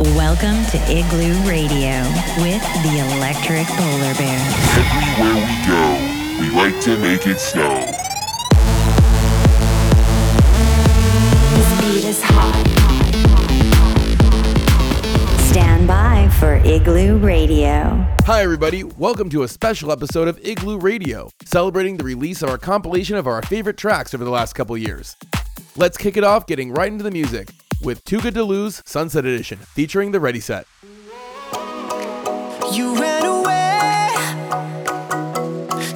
Welcome to Igloo Radio with the Electric Polar Bear. Everywhere we go, we like to make it snow. This beat is hot. Stand by for Igloo Radio. Hi, everybody. Welcome to a special episode of Igloo Radio, celebrating the release of our compilation of our favorite tracks over the last couple years. Let's kick it off getting right into the music with Too Good to Lose Sunset Edition, featuring the Ready Set. You ran away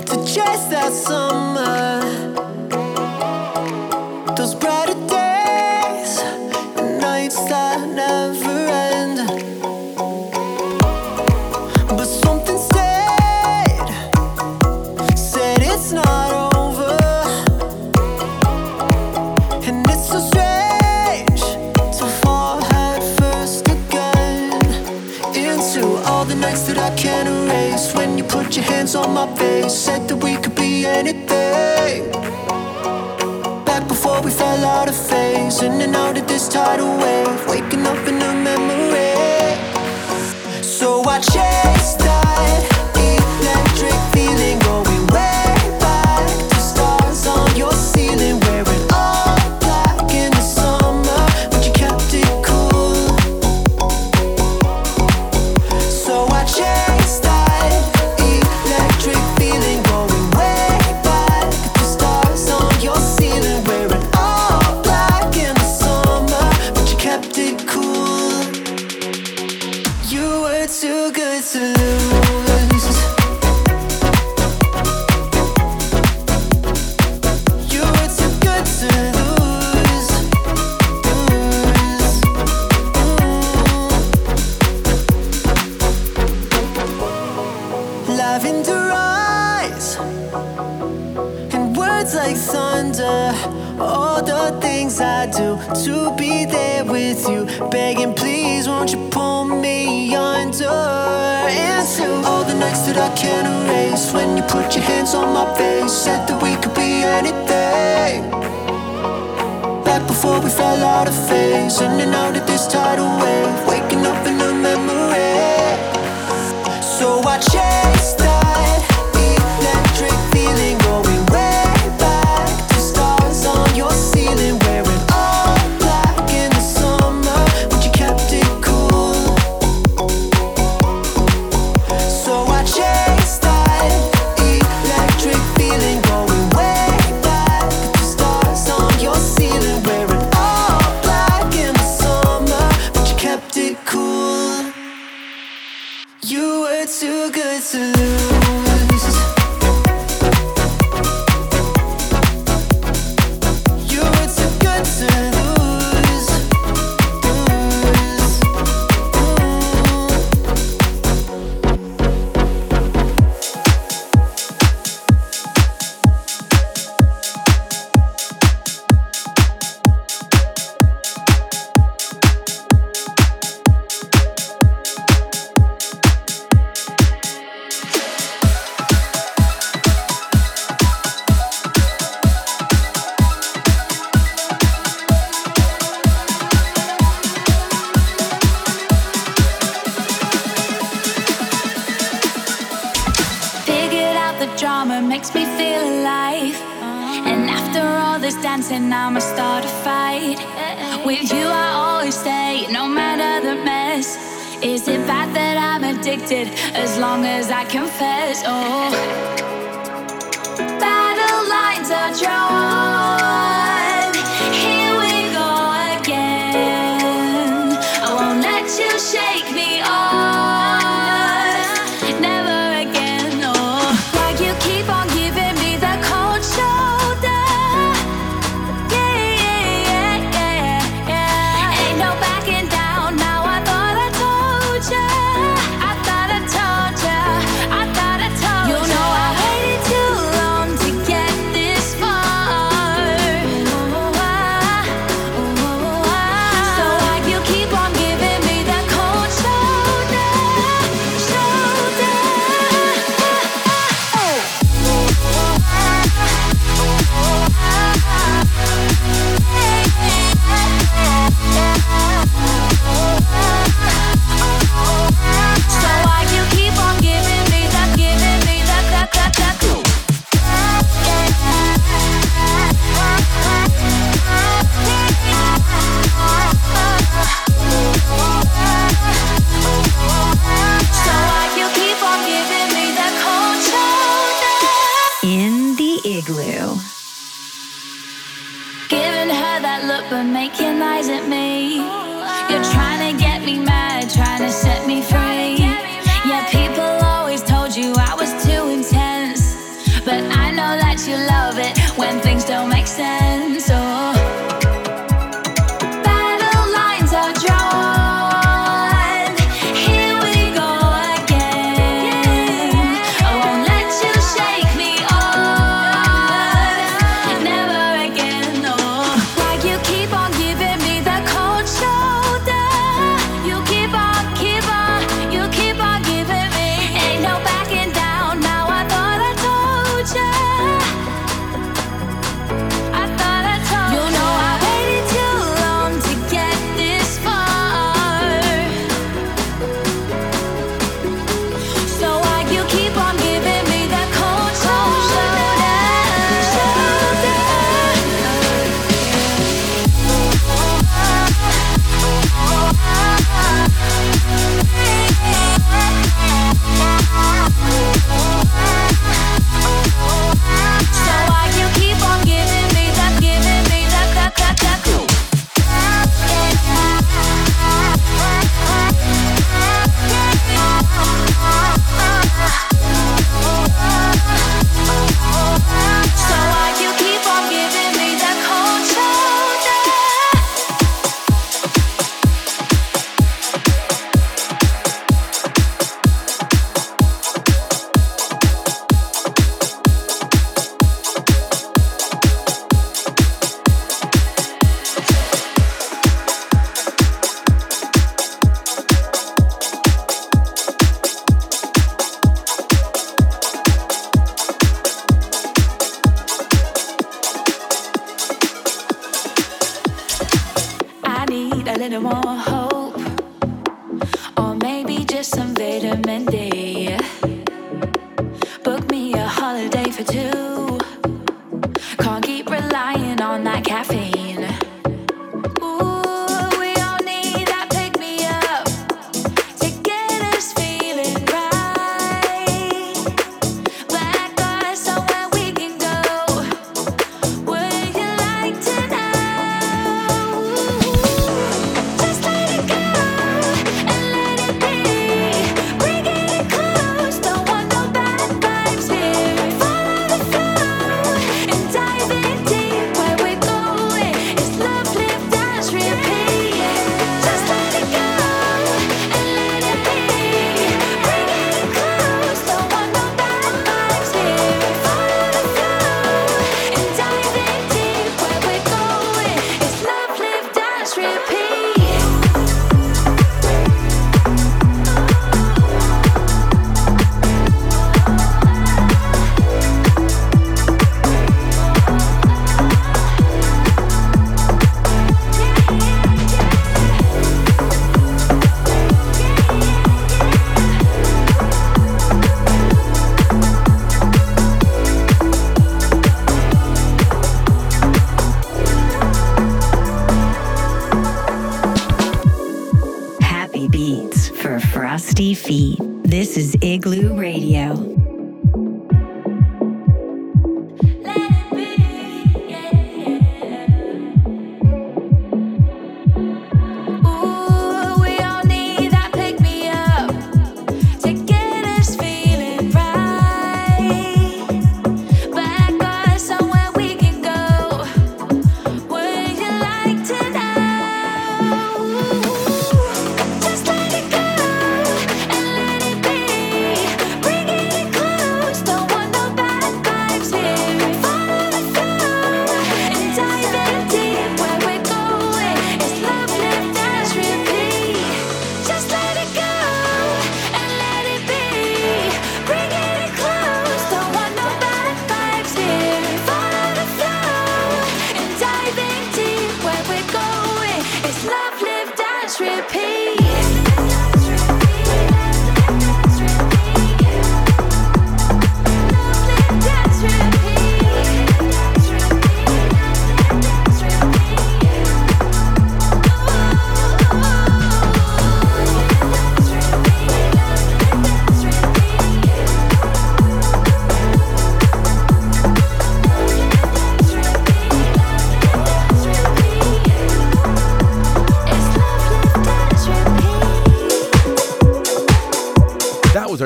to chase that sun. Away. on my face Said that we could be anything. Back before we fell out of phase In and out of this tidal wave time I start a fight, with you I always stay, no matter the mess. Is it bad that I'm addicted as long as I confess? Oh, battle lines are drawn. know that you love it when things don't make sense. Oh. or maybe just some.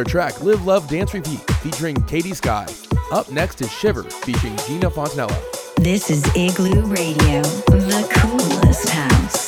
track Live Love Dance Repeat featuring Katie Sky. Up next is Shiver featuring Geena Fontanella. This is Igloo Radio, the coolest house.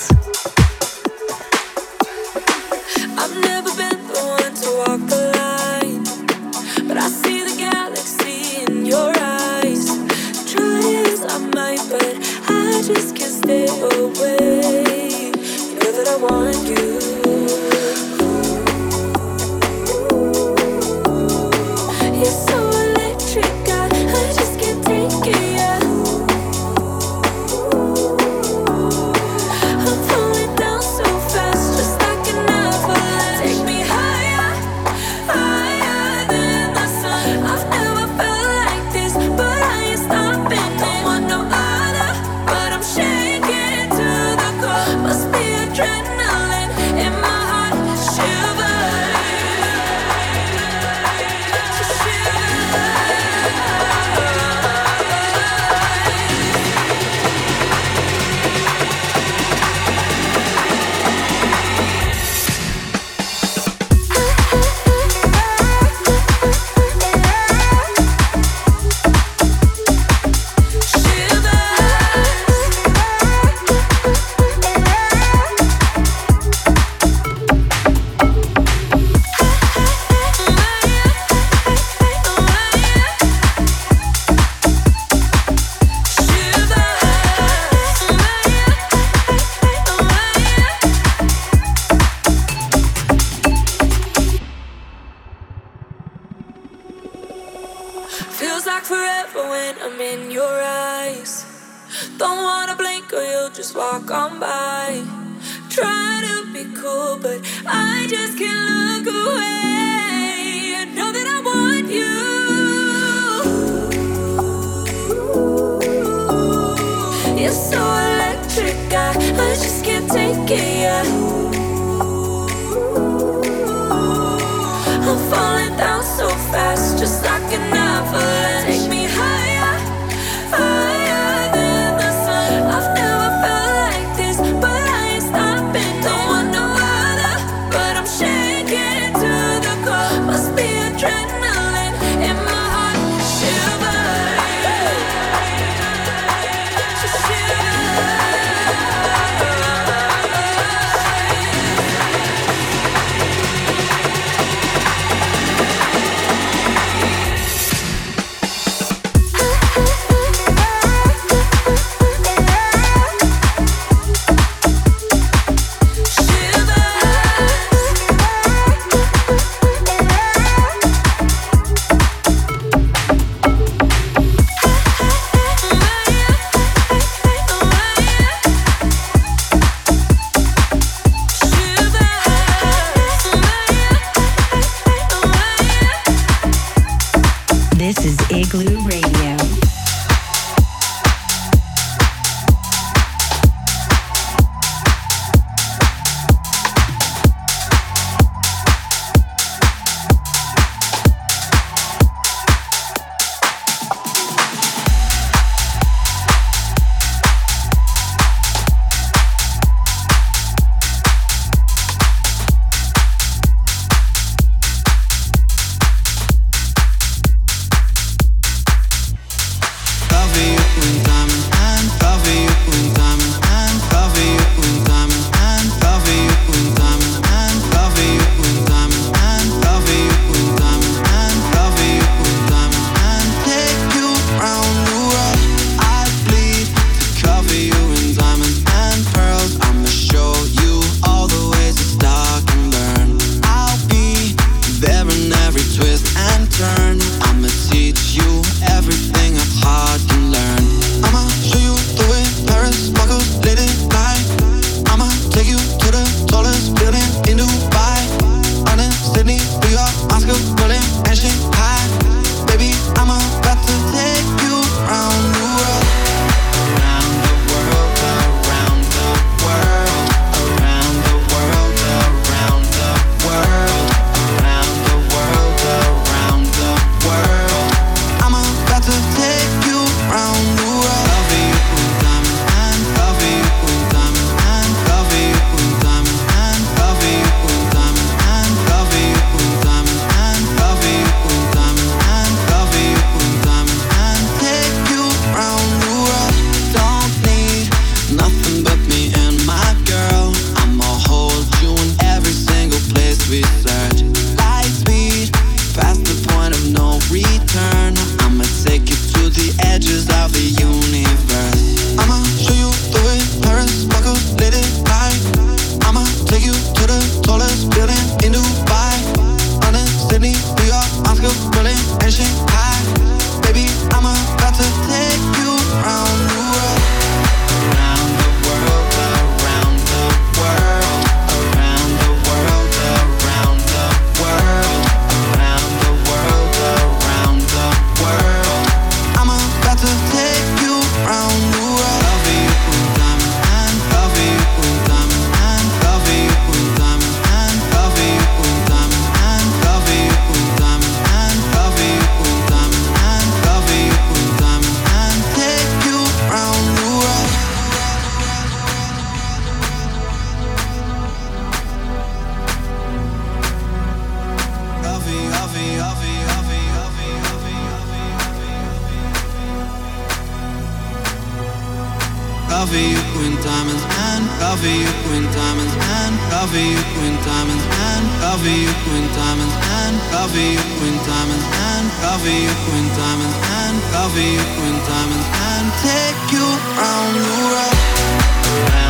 cover you queen, diamonds and cover you queen, diamonds and cover you queen, diamonds and cover you queen, diamonds and cover you queen, diamonds and cover you queen, diamonds and cover you queen, diamonds and take you round the world.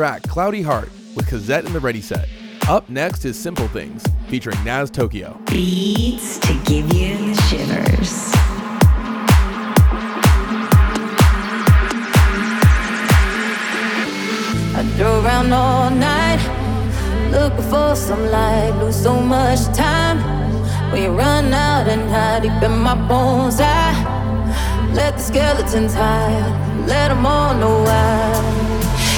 track Cloudy Heart with Cassette and the Ready Set. Up next is Simple Things featuring Naz Tokio. Beats to give you the shivers. I throw around all night looking for some light. Lose so much time. We run out and hide deep in my bones. I let the skeletons hide, let them all know why.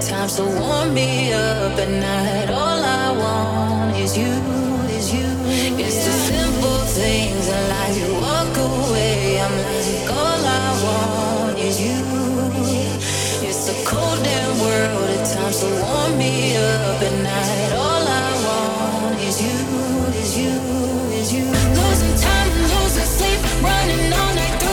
summertime, so warm me up at night. All I want is you, is you. It's the simple things I like. You walk away, I'm like, all I want is you. It's a cold damn world at times, so warm me up at night. All I want is you, is you, is you. Losing time, losing sleep, running all night.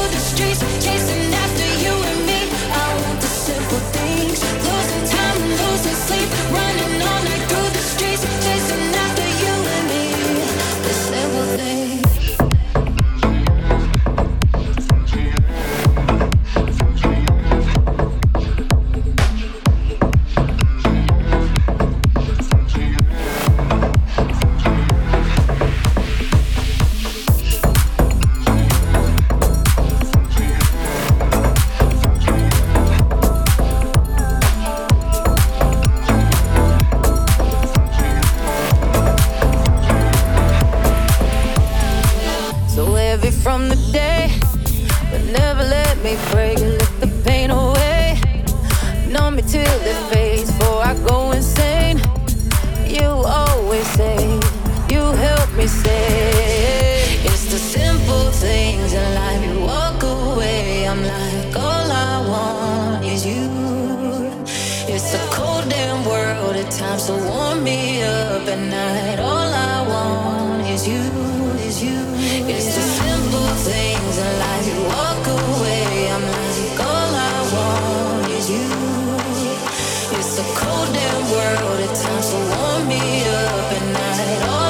cold damn world. It turns to warm me up at night. Oh.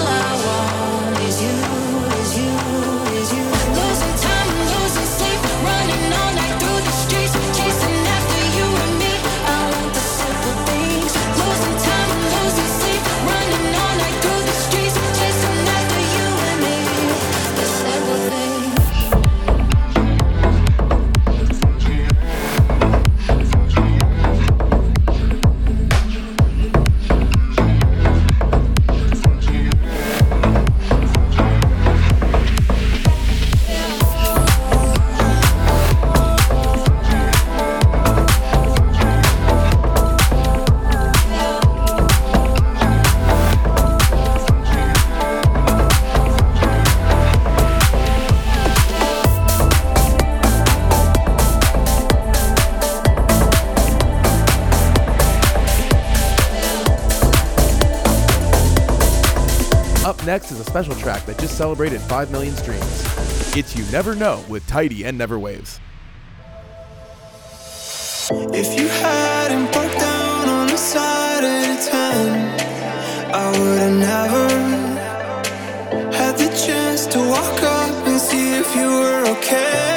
special track that just celebrated 5 million streams. It's You Never Know with Tydi and Neverwaves. If you hadn't broke down on the side at 10, I would have never had the chance to walk up and see if you were okay.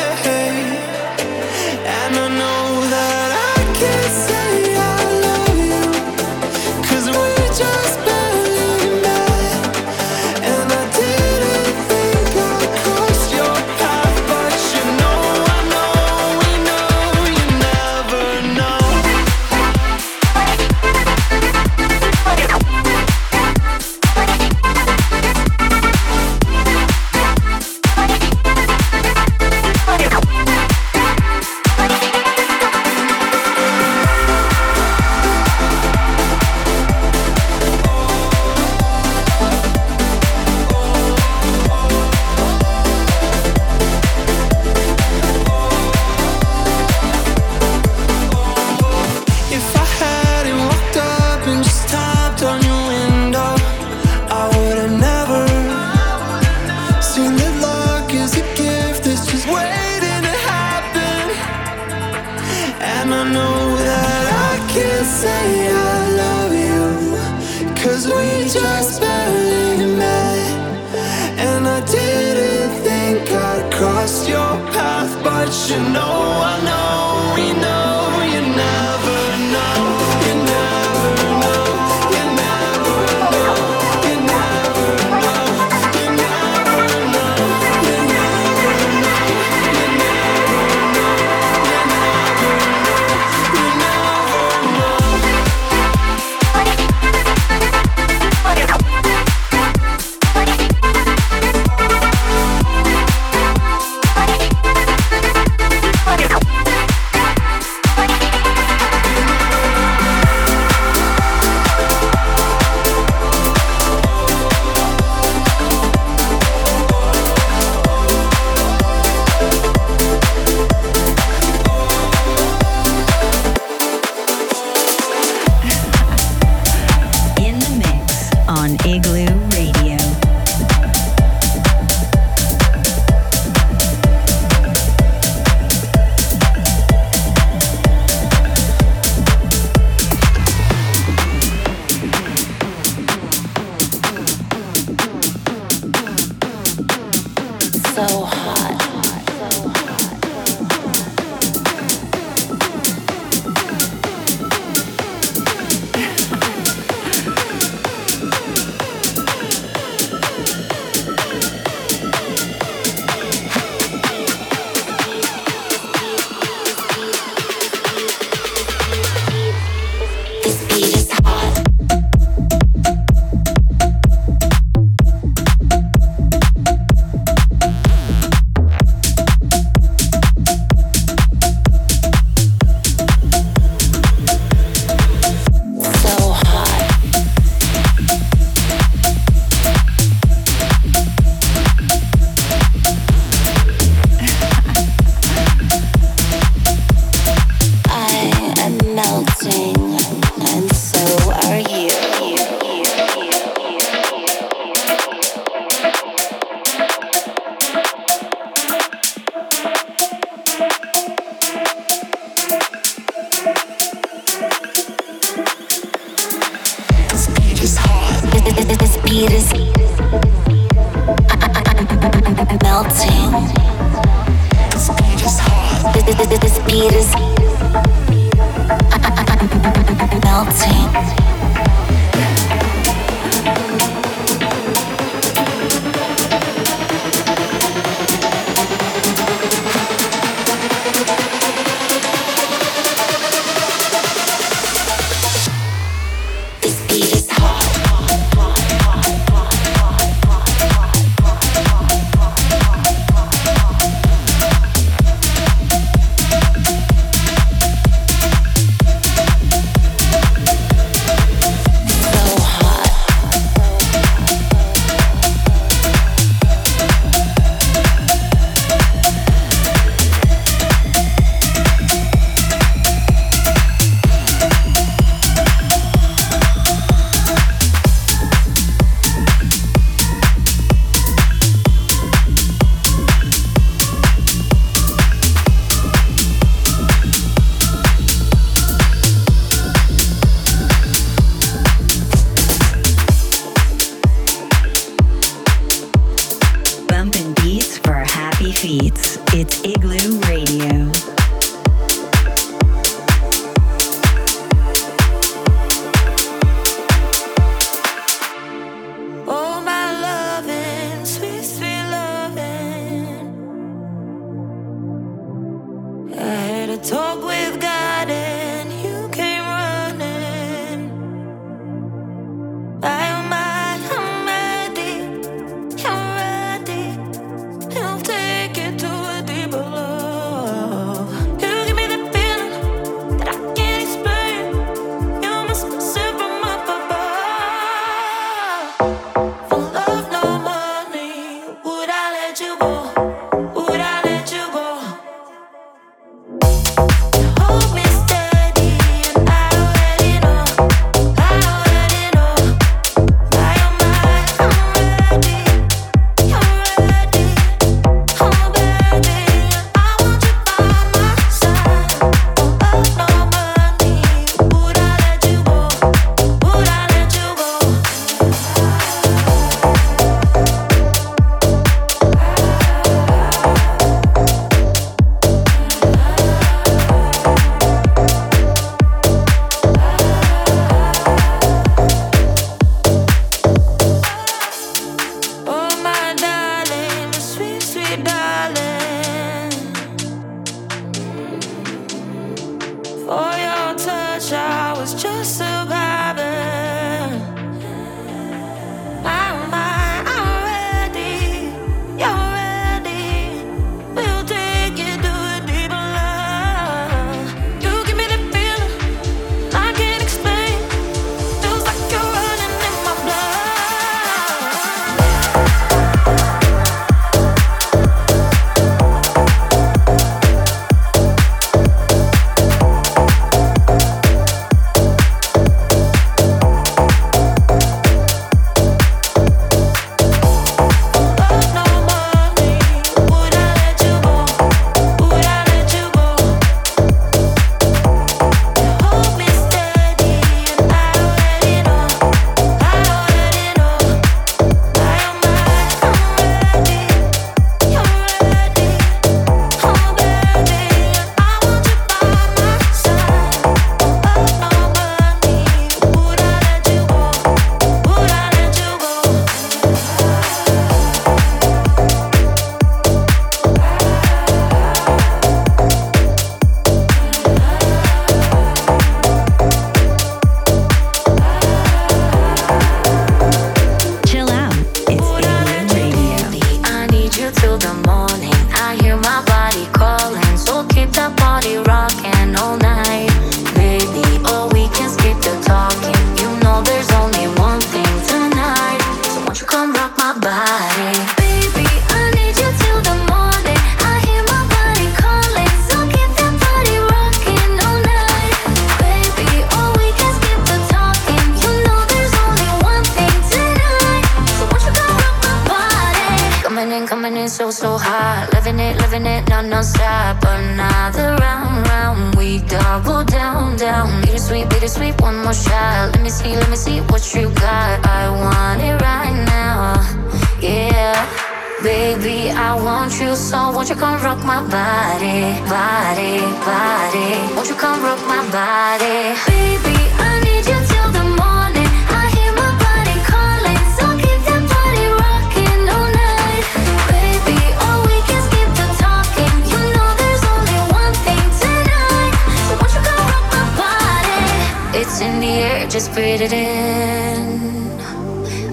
you come rock my body, body, body? Won't you come rock my body, baby? I need you till the morning. I hear my body calling, so keep that body rocking all night, baby. All we can skip the talking. You know there's only one thing tonight, so won't you come rock my body? It's in the air, just breathe it in.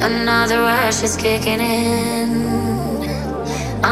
Another rush is kicking in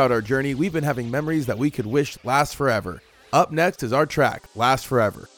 Throughout our journey, we've been having memories that we could wish last forever. Up next is our track, Last Forever.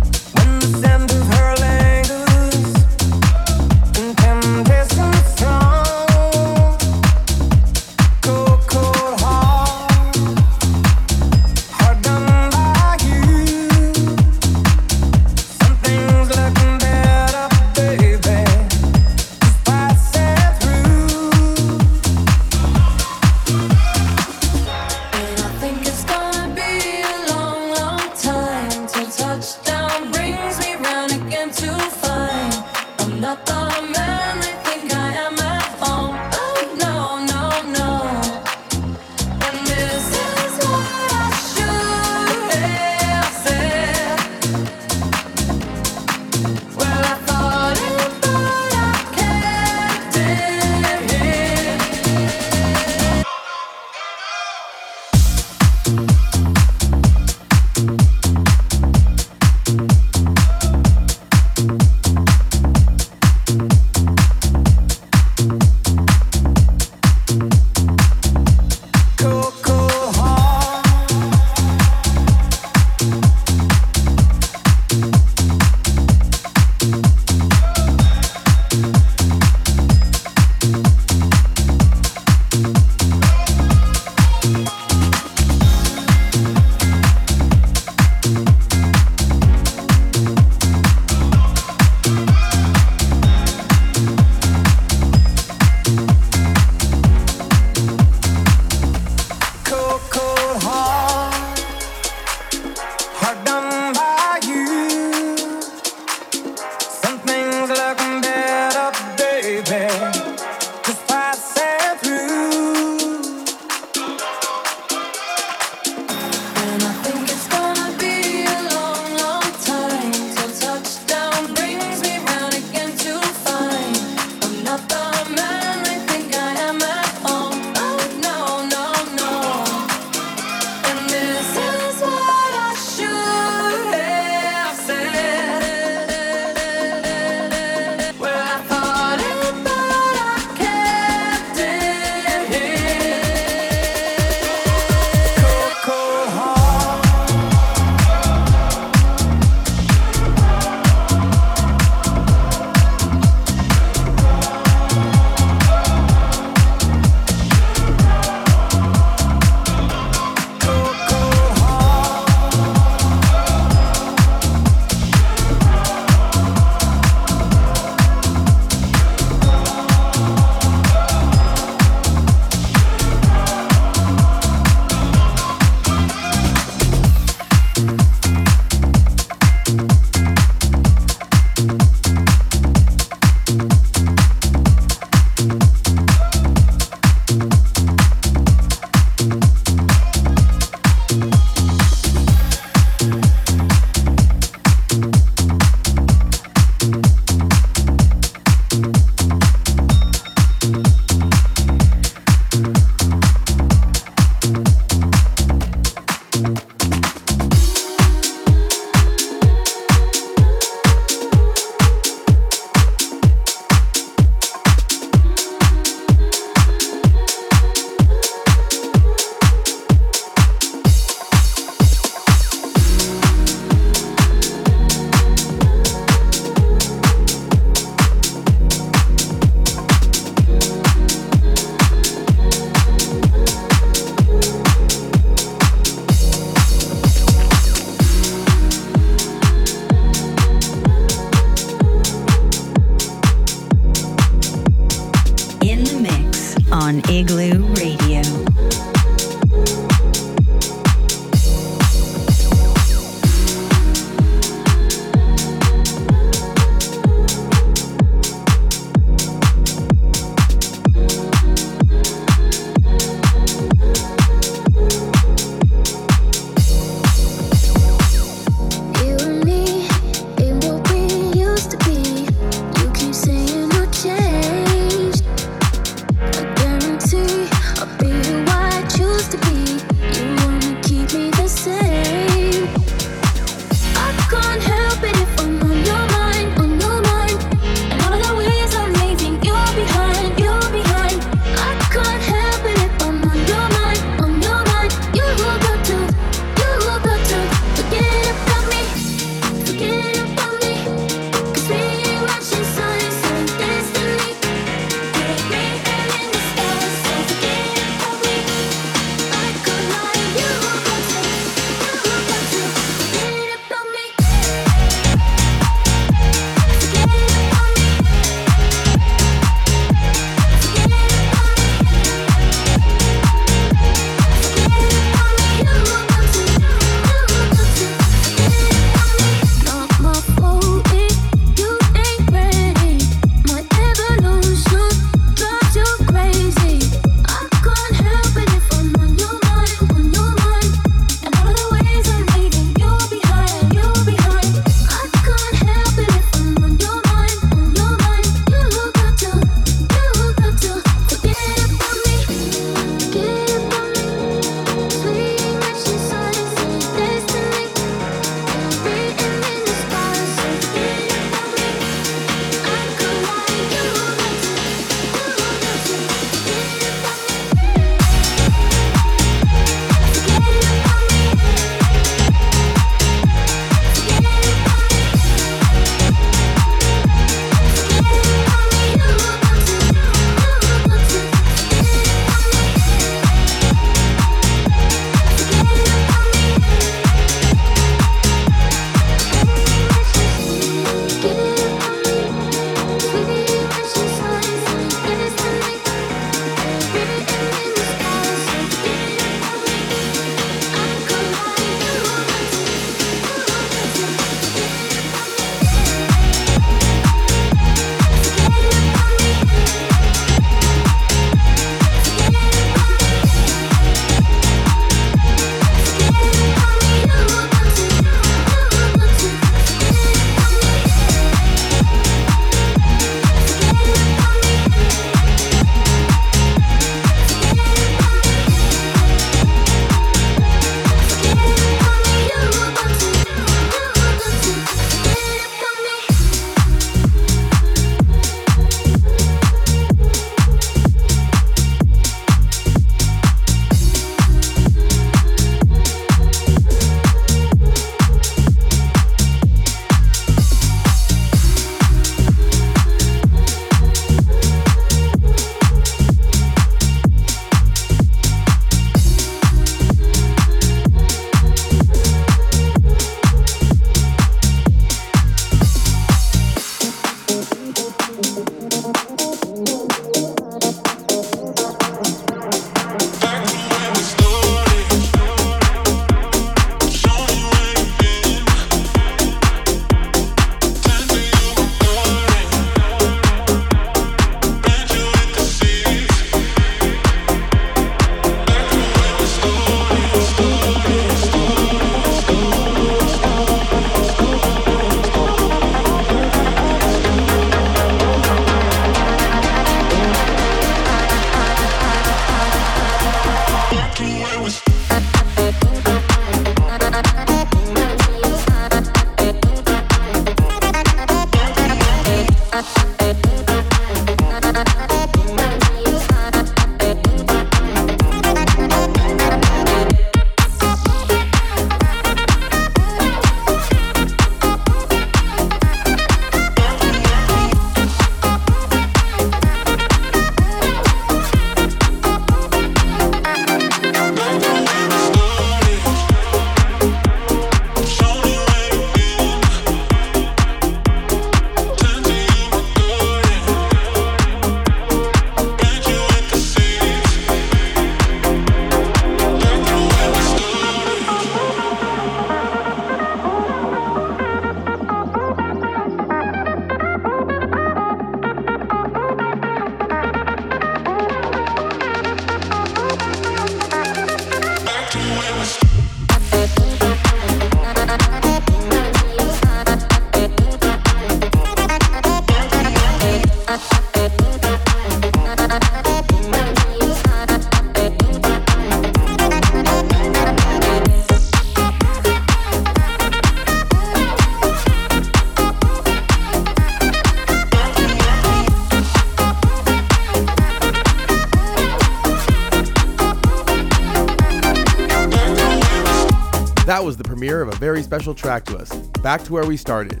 Very special track to us, back to where we started.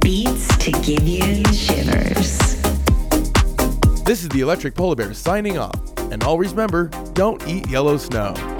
Beats to give you shivers. This is the Electric Polar Bear signing off, and always remember don't eat yellow snow.